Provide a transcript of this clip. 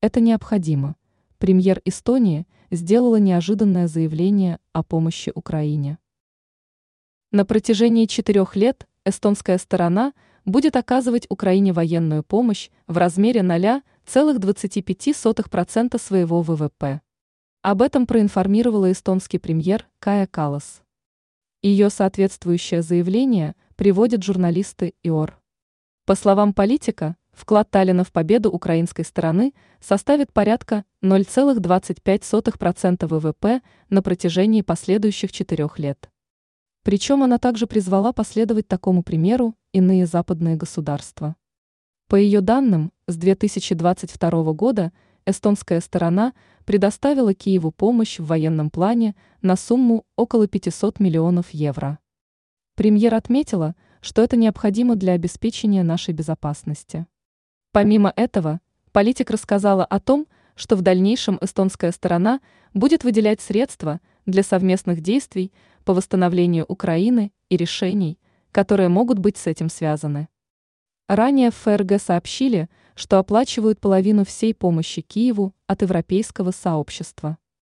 Это необходимо. Премьер Эстонии сделала неожиданное заявление о помощи Украине. На протяжении четырех лет эстонская сторона будет оказывать Украине военную помощь в размере 0,25% своего ВВП. Об этом проинформировала эстонский премьер Кая Калас. Ее соответствующее заявление приводят журналисты ИОР. По словам политика, вклад Таллина в победу украинской стороны составит порядка 0,25% ВВП на протяжении последующих четырех лет. Причем она также призвала последовать такому примеру иные западные государства. По ее данным, с 2022 года эстонская сторона предоставила Киеву помощь в военном плане на сумму около 500 миллионов евро. Премьер отметила, что это необходимо для обеспечения нашей безопасности. Помимо этого, политик рассказала о том, что в дальнейшем эстонская сторона будет выделять средства для совместных действий по восстановлению Украины и решений, которые могут быть с этим связаны. Ранее в ФРГ сообщили, что оплачивают половину всей помощи Киеву от Европейского сообщества.